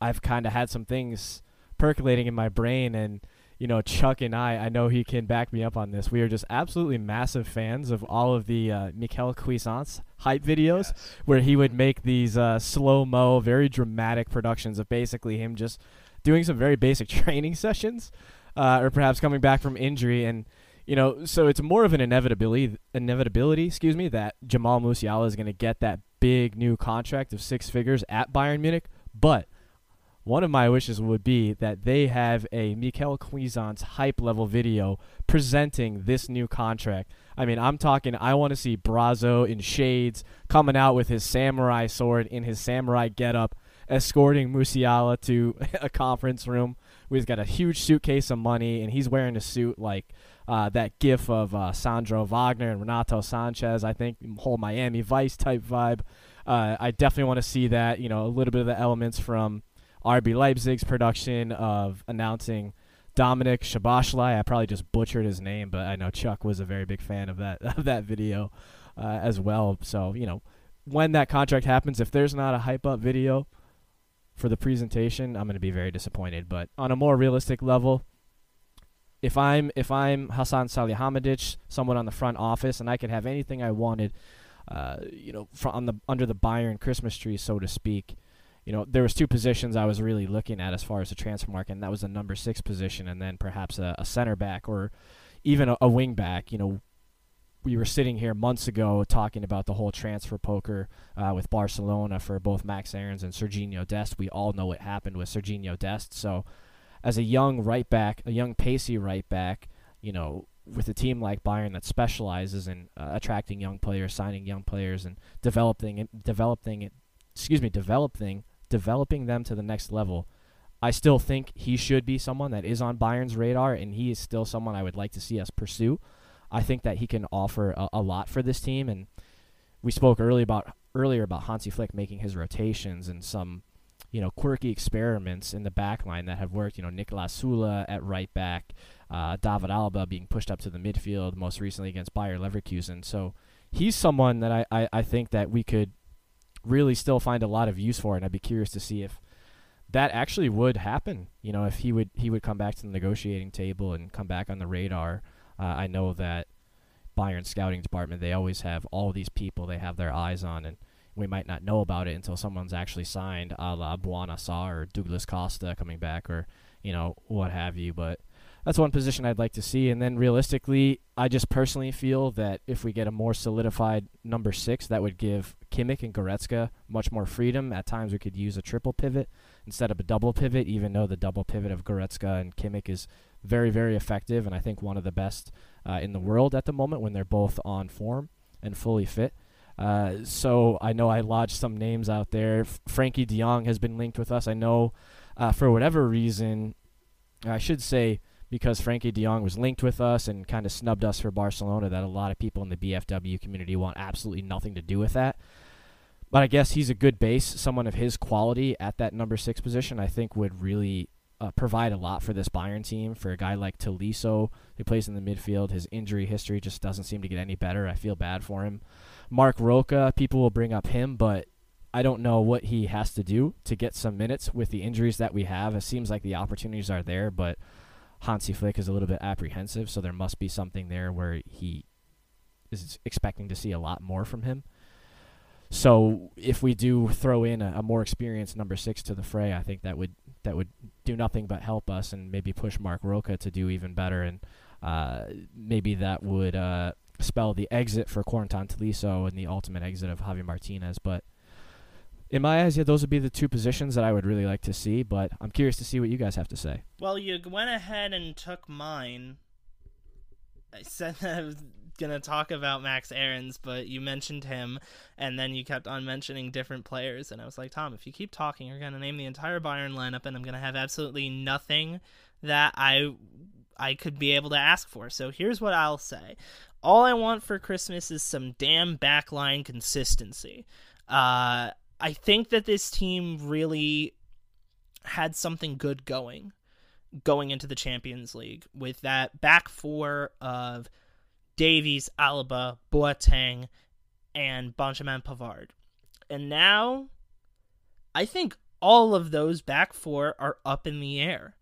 I've kind of had some things percolating in my brain, and you know, Chuck and I, I know he can back me up on this. We are just absolutely massive fans of all of the uh, Mickaël Cuisance hype videos, where he would make these uh, slow mo, very dramatic productions of basically him just doing some very basic *laughs* training sessions, uh, or perhaps coming back from injury, and you know, so it's more of an inevitability, inevitability, excuse me, that Jamal Musiala is going to get that big new contract of six figures at Bayern Munich, but one of my wishes would be that they have a Mickaël Cuisance hype level video presenting this new contract. I mean, I'm talking, I want to see Brazzo in shades coming out with his samurai sword in his samurai getup, escorting Musiala to *laughs* a conference room. He's got a huge suitcase of money, and he's wearing a suit like uh, that gif of uh, Sandro Wagner and Renato Sanches, I think, whole Miami Vice type vibe. Uh, I definitely want to see that, you know, a little bit of the elements from RB Leipzig's production of announcing Dominic Shabashlai. I probably just butchered his name, but I know Chuck was a very big fan of that *laughs* of that video uh, as well. So you know, when that contract happens, if there's not a hype up video for the presentation, I'm going to be very disappointed. But on a more realistic level, if I'm if I'm Hassan Salihamidzic, someone on the front office, and I could have anything I wanted, uh, you know, fr- on the under the Bayern Christmas tree, so to speak you know, there was two positions I was really looking at as far as the transfer market, and that was the number six position, and then perhaps a, a center back or even a, a wing back. You know, we were sitting here months ago talking about the whole transfer poker uh, with Barcelona for both Max Aarons and Sergiño Dest. We all know what happened with Sergiño Dest. So, as a young right back, a young pacey right back, you know, with a team like Bayern that specializes in uh, attracting young players, signing young players, and developing developing excuse me, developing developing them to the next level. I still think he should be someone that is on Bayern's radar, and he is still someone I would like to see us pursue. I think that he can offer a, a lot for this team, and we spoke early about earlier about Hansi Flick making his rotations and some, you know, quirky experiments in the back line that have worked. You know, Niklas Süle at right back, uh, David Alaba being pushed up to the midfield, most recently against Bayer Leverkusen. So he's someone that I, I, I think that we could really still find a lot of use for, it. and I'd be curious to see if that actually would happen. You know, if he would he would come back to the negotiating table and come back on the radar. Uh, I know that Bayern scouting department they always have all these people they have their eyes on, and we might not know about it until someone's actually signed, a la Bouna Sarr or Douglas Costa coming back, or you know what have you. But that's one position I'd like to see. And then realistically, I just personally feel that if we get a more solidified number six, that would give Kimmich and Goretzka much more freedom. At times, we could use a triple pivot instead of a double pivot, even though the double pivot of Goretzka and Kimmich is very, very effective, and I think one of the best uh, in the world at the moment when they're both on form and fully fit. Uh, so I know I lodged some names out there. F- Frenkie De Jong has been linked with us. I know uh, for whatever reason, I should say because Frenkie De Jong was linked with us and kind of snubbed us for Barcelona, that a lot of people in the BFW community want absolutely nothing to do with that. But I guess he's a good base. Someone of his quality at that number six position, I think, would really uh, provide a lot for this Bayern team. For a guy like Tolisso, who plays in the midfield, his injury history just doesn't seem to get any better. I feel bad for him. Marc Roca, people will bring up him, but I don't know what he has to do to get some minutes with the injuries that we have. It seems like the opportunities are there, but Hansi Flick is a little bit apprehensive, so there must be something there where he is expecting to see a lot more from him. So if we do throw in a, a, more experienced number six to the fray, I think that would that would do nothing but help us and maybe push Marc Roca to do even better, and uh, maybe that would uh, spell the exit for Corentin Tolisso and the ultimate exit of Javi Martinez. But in my eyes, yeah, those would be the two positions that I would really like to see. But I'm curious to see what you guys have to say. Well, you went ahead and took mine. I said that *laughs* I was gonna talk about Max Aarons, but you mentioned him, and then you kept on mentioning different players, and I was like, Tom, if you keep talking, you're gonna name the entire Bayern lineup, and I'm gonna have absolutely nothing that I I could be able to ask for. So here's what I'll say. All I want for Christmas is some damn backline consistency. Uh, I think that this team really had something good going going into the Champions League with that back four of Davies, Alaba, Boateng, and Benjamin Pavard. And now I think all of those back four are up in the air,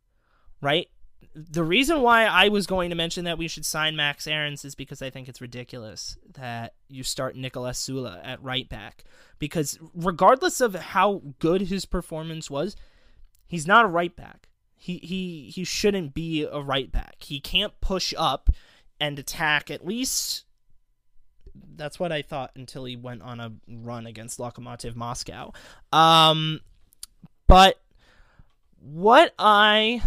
right? The reason why I was going to mention that we should sign Max Aarons is because I think it's ridiculous that you start Niklas Süle at right back. Because regardless of how good his performance was, he's not a right back. He he he shouldn't be a right back. He can't push up and attack at least that's what I thought until he went on a run against Lokomotiv Moscow. Um but what I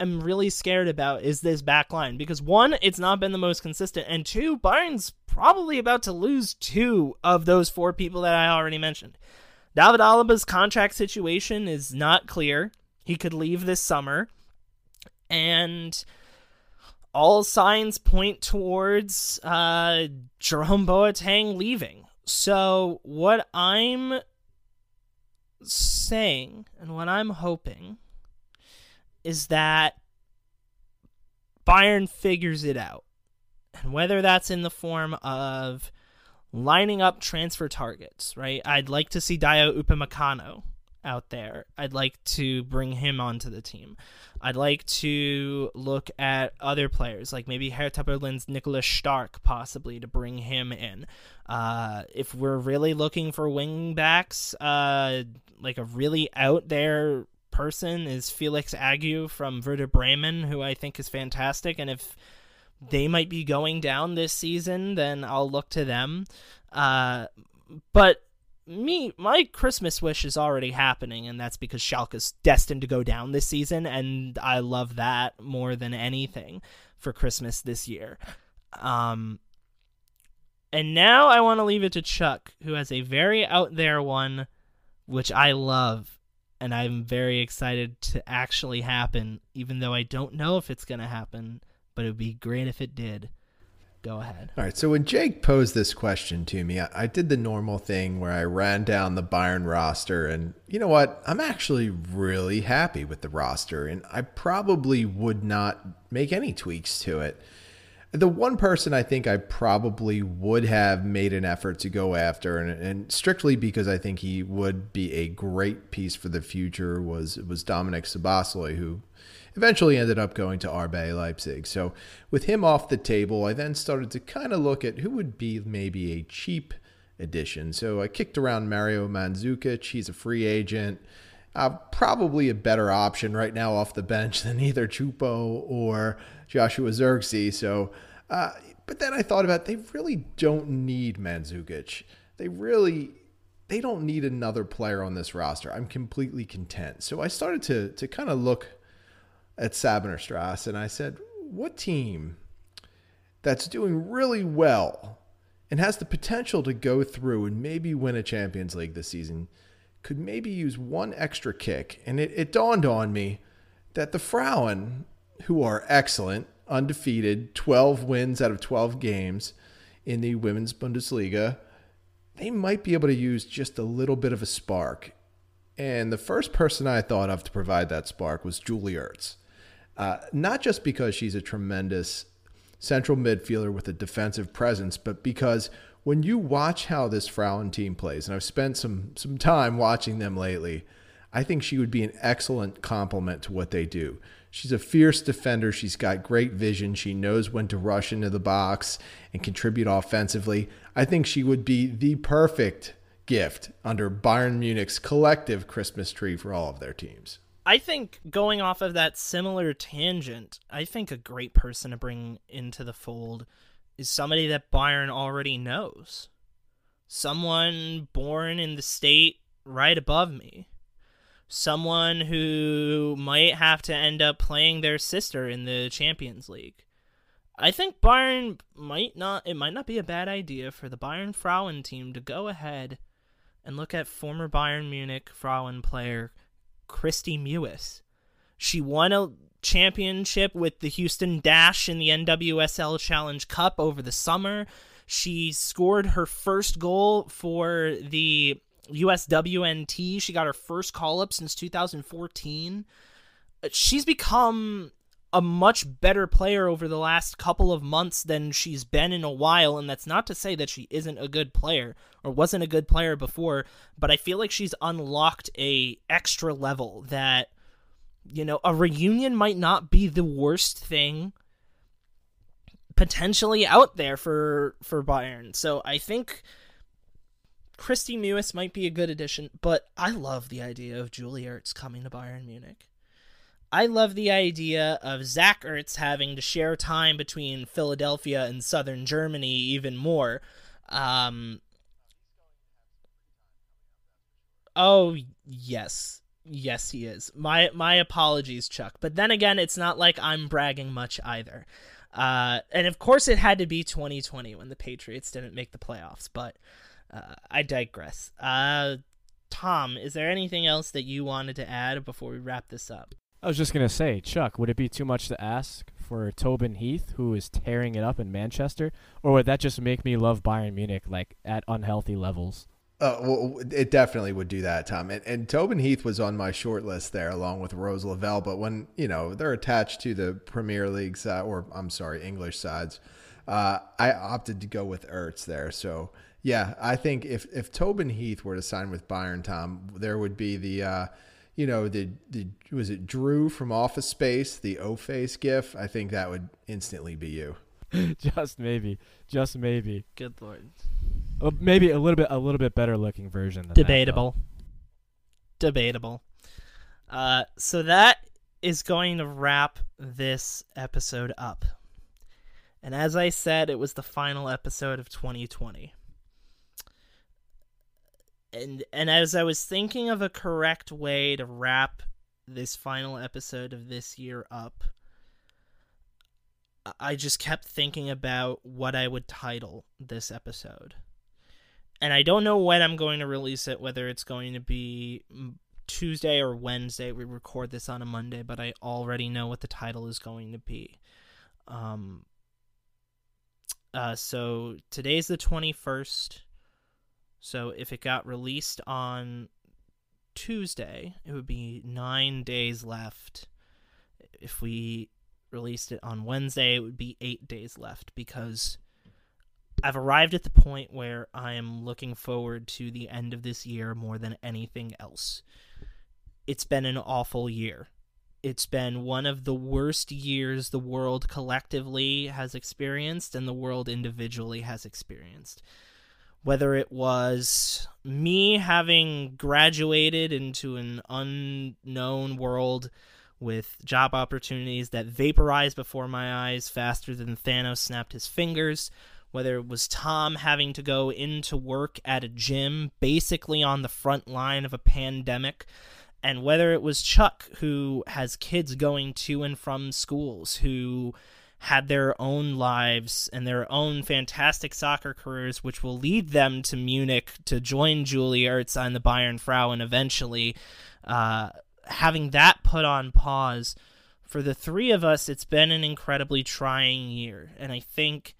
am really scared about is this back line because one, it's not been the most consistent, and two, Bayern's probably about to lose two of those four people that I already mentioned. David Alaba's contract situation is not clear. He could leave this summer, and all signs point towards uh, Jerome Boateng leaving. So what I'm saying and what I'm hoping is that Bayern figures it out. And whether that's in the form of lining up transfer targets, right? I'd like to see Dayot Upamecano out there. I'd like to bring him onto the team. I'd like to look at other players, like maybe Hertha Berlin's Niklas Stark, possibly to bring him in. Uh, if we're really looking for wing backs, uh, like a really out there person is Felix Agu from Werder Bremen, who I think is fantastic. And if they might be going down this season, then I'll look to them. Uh, but me, my Christmas wish is already happening, and that's because Schalke's destined to go down this season, and I love that more than anything for Christmas this year. Um, and now I want to leave it to Chuck, who has a very out there one, which I love and I'm very excited to actually happen, even though I don't know if it's going to happen, but it would be great if it did. Go ahead. All right. So when Jake posed this question to me, I, I did the normal thing where I ran down the Bayern roster, and you know what? I'm actually really happy with the roster, and I probably would not make any tweaks to it. The one person I think I probably would have made an effort to go after, and, and, strictly because I think he would be a great piece for the future, was was Dominik Szoboszlai, who eventually ended up going to RB Leipzig. So with him off the table, I then started to kind of look at who would be maybe a cheap addition. So I kicked around Mario Mandzukic. He's a free agent. Uh, probably a better option right now off the bench than either Choupo or Joshua Zirkzee. So, uh, but then I thought about they really don't need Mandzukic. They really they don't need another player on this roster. I'm completely content. So I started to to kind of look at Säbener Strasse and I said, what team that's doing really well and has the potential to go through and maybe win a Champions League this season, could maybe use one extra kick. And it, it dawned on me that the Frauen, who are excellent, undefeated, 12 wins out of 12 games in the Women's Bundesliga, they might be able to use just a little bit of a spark. And the first person I thought of to provide that spark was Julie Ertz. Uh, not just because she's a tremendous central midfielder with a defensive presence, but because when you watch how this Frauen team plays, and I've spent some some time watching them lately, I think she would be an excellent complement to what they do. She's a fierce defender. She's got great vision. She knows when to rush into the box and contribute offensively. I think she would be the perfect gift under Bayern Munich's collective Christmas tree for all of their teams. I think going off of that similar tangent, I think a great person to bring into the fold is somebody that Bayern already knows. Someone born in the state right above me. Someone who might have to end up playing their sister in the Champions League. I think Bayern might not it might not be a bad idea for the Bayern Frauen team to go ahead and look at former Bayern Munich Frauen player Kristie Mewis. She won a championship with the Houston Dash in the NWSL Challenge Cup over the summer. She scored her first goal for the USWNT. She got her first call up since 2014. She's become a much better player over the last couple of months than she's been in a while and that's not to say that she isn't a good player or wasn't a good player before but i feel like she's unlocked a extra level that you know a reunion might not be the worst thing potentially out there for for Bayern so i think Kristie Mewis might be a good addition, but I love the idea of Julie Ertz coming to Bayern Munich. I love the idea of Zach Ertz having to share time between Philadelphia and southern Germany even more. Um, oh yes, yes he is. My my apologies, Chuck. But then again, it's not like I'm bragging much either. Uh, and of course, it had to be 2020 when the Patriots didn't make the playoffs. But uh, I digress. Uh, Tom, is there anything else that you wanted to add before we wrap this up? I was just gonna say, Chuck, would it be too much to ask for Tobin Heath, who is tearing it up in Manchester, or would that just make me love Bayern Munich like at unhealthy levels? Uh, well, it definitely would do that, Tom. And, and Tobin Heath was on my short list there, along with Rose Lavelle. But when you know they're attached to the Premier League side, or I'm sorry, English sides, uh, I opted to go with Ertz there. So yeah, I think if if Tobin Heath were to sign with Bayern, Tom, there would be the uh, you know, the the was it Drew from Office Space, the O face gif? I think that would instantly be you. *laughs* just maybe, just maybe. Good lord. Uh, maybe a little bit, a little bit better looking version. Than Debatable. That, Debatable. Uh, so that is going to wrap this episode up. And as I said, it was the final episode of 2020 and and as I was thinking of a correct way to wrap this final episode of this year up, I just kept thinking about what I would title this episode. And I don't know when I'm going to release it, whether it's going to be Tuesday or Wednesday. We record this on a Monday, but I already know what the title is going to be. Um, uh, so today's the 21st. So if it got released on Tuesday, it would be nine days left. If we released it on Wednesday, it would be eight days left because I've arrived at the point where I am looking forward to the end of this year more than anything else. It's been an awful year. It's been one of the worst years the world collectively has experienced and the world individually has experienced whether it was me having graduated into an unknown world with job opportunities that vaporized before my eyes faster than Thanos snapped his fingers, whether it was Tom having to go into work at a gym basically on the front line of a pandemic, and whether it was Chuck who has kids going to and from schools, who had their own lives and their own fantastic soccer careers, which will lead them to Munich to join Julie Ertz on the Bayern Frauen eventually. Uh, having that put on pause, for the three of us, it's been an incredibly trying year. And I think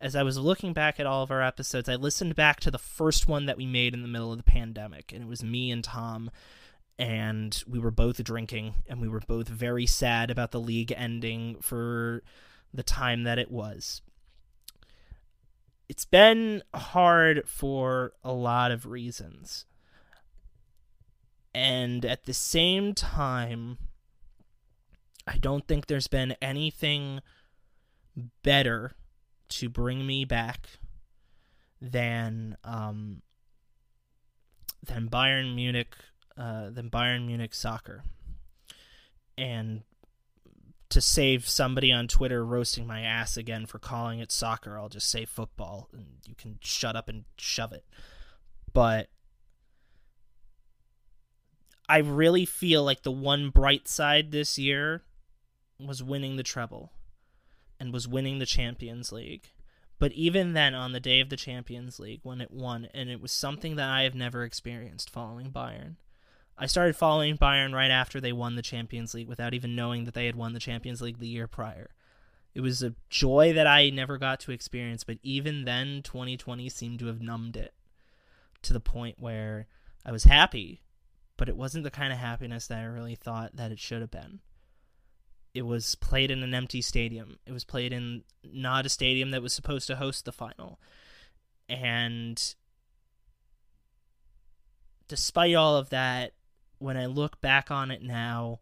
as I was looking back at all of our episodes, I listened back to the first one that we made in the middle of the pandemic, and it was me and Tom and we were both drinking and we were both very sad about the league ending for the time that it was. It's been hard for a lot of reasons. And at the same time, I don't think there's been anything better to bring me back than um, than Bayern Munich uh, than Bayern Munich soccer. And to save somebody on Twitter roasting my ass again for calling it soccer, I'll just say football, and you can shut up and shove it. But I really feel like the one bright side this year was winning the treble and was winning the Champions League. But even then, on the day of the Champions League, when it won, and it was something that I have never experienced following Bayern, I started following Bayern right after they won the Champions League without even knowing that they had won the Champions League the year prior. It was a joy that I never got to experience, but even then, 2020 seemed to have numbed it to the point where I was happy, but it wasn't the kind of happiness that I really thought that it should have been. It was played in an empty stadium. It was played in not a stadium that was supposed to host the final. And despite all of that, when I look back on it now,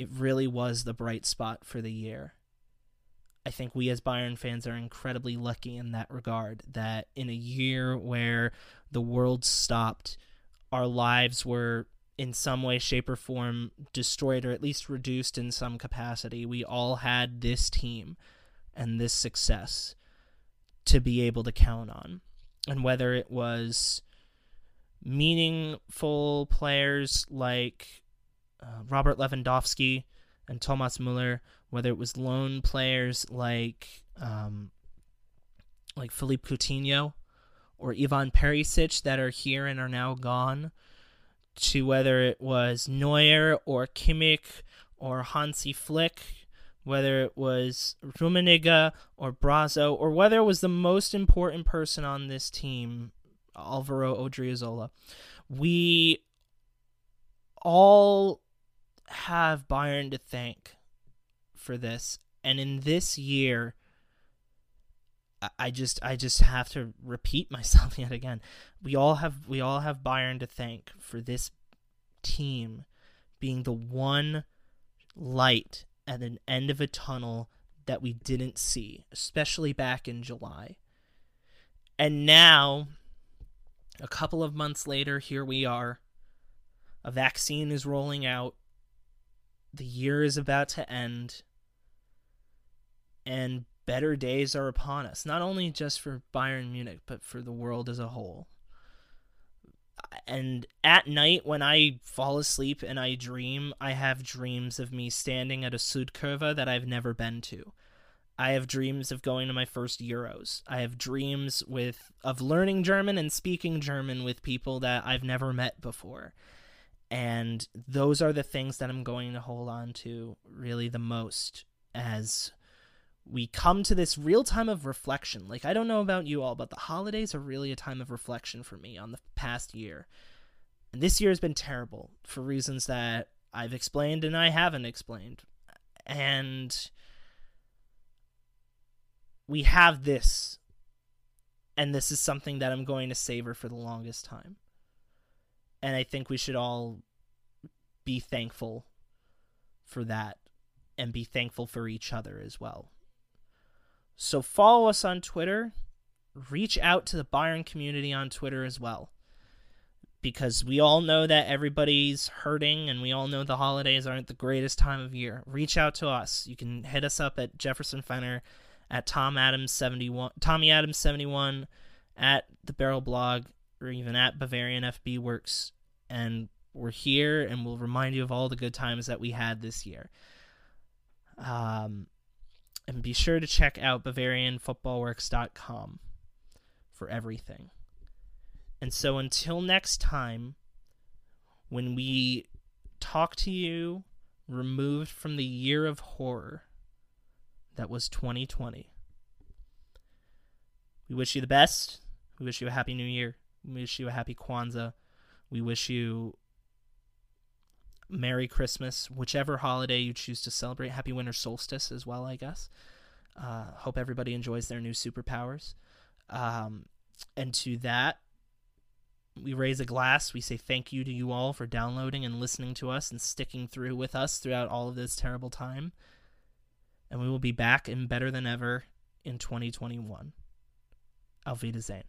it really was the bright spot for the year. I think we as Bayern fans are incredibly lucky in that regard that in a year where the world stopped, our lives were in some way, shape, or form destroyed or at least reduced in some capacity. We all had this team and this success to be able to count on. And whether it was meaningful players like uh, Robert Lewandowski and Thomas Muller, whether it was lone players like um, like Philippe Coutinho or Ivan Perisic that are here and are now gone, to whether it was Neuer or Kimmich or Hansi Flick, whether it was Rummenigge or Brazzo, or whether it was the most important person on this team, Alvaro Odriozola. We all have Bayern to thank for this. And in this year, I just I just have to repeat *laughs* myself yet again. We all have we all have Bayern to thank for this team being the one light at an end of a tunnel that we didn't see, especially back in July. And now a couple of months later, here we are. A vaccine is rolling out. The year is about to end. And better days are upon us, not only just for Bayern Munich, but for the world as a whole. And at night, when I fall asleep and I dream, I have dreams of me standing at a Südkurve that I've never been to. I have dreams of going to my first Euros. I have dreams with of learning German and speaking German with people that I've never met before. And those are the things that I'm going to hold on to really the most as we come to this real time of reflection. Like I don't know about you all, but the holidays are really a time of reflection for me on the past year. And this year has been terrible for reasons that I've explained and I haven't explained. And we have this and this is something that I'm going to savor for the longest time. And I think we should all be thankful for that and be thankful for each other as well. So follow us on Twitter, reach out to the Bayern community on Twitter as well. Because we all know that everybody's hurting and we all know the holidays aren't the greatest time of year. Reach out to us. You can hit us up at Jefferson Fenner at Tom Adams seventy one, Tommy Adams seventy one, at the Barrel Blog, or even at Bavarian FB Works, and we're here, and we'll remind you of all the good times that we had this year. Um, And be sure to check out BavarianFootballWorks.com for everything. And so until next time, when we talk to you removed from the year of horror that was 2020, we wish you the best. We wish you a happy new year. We wish you a happy Kwanzaa. We wish you Merry Christmas, whichever holiday you choose to celebrate. Happy winter solstice as well, I guess. Uh, hope everybody enjoys their new superpowers. Um, and to that, we raise a glass. We say thank you to you all for downloading and listening to us and sticking through with us throughout all of this terrible time. And we will be back and better than ever in 2021. Auf Wiedersehen.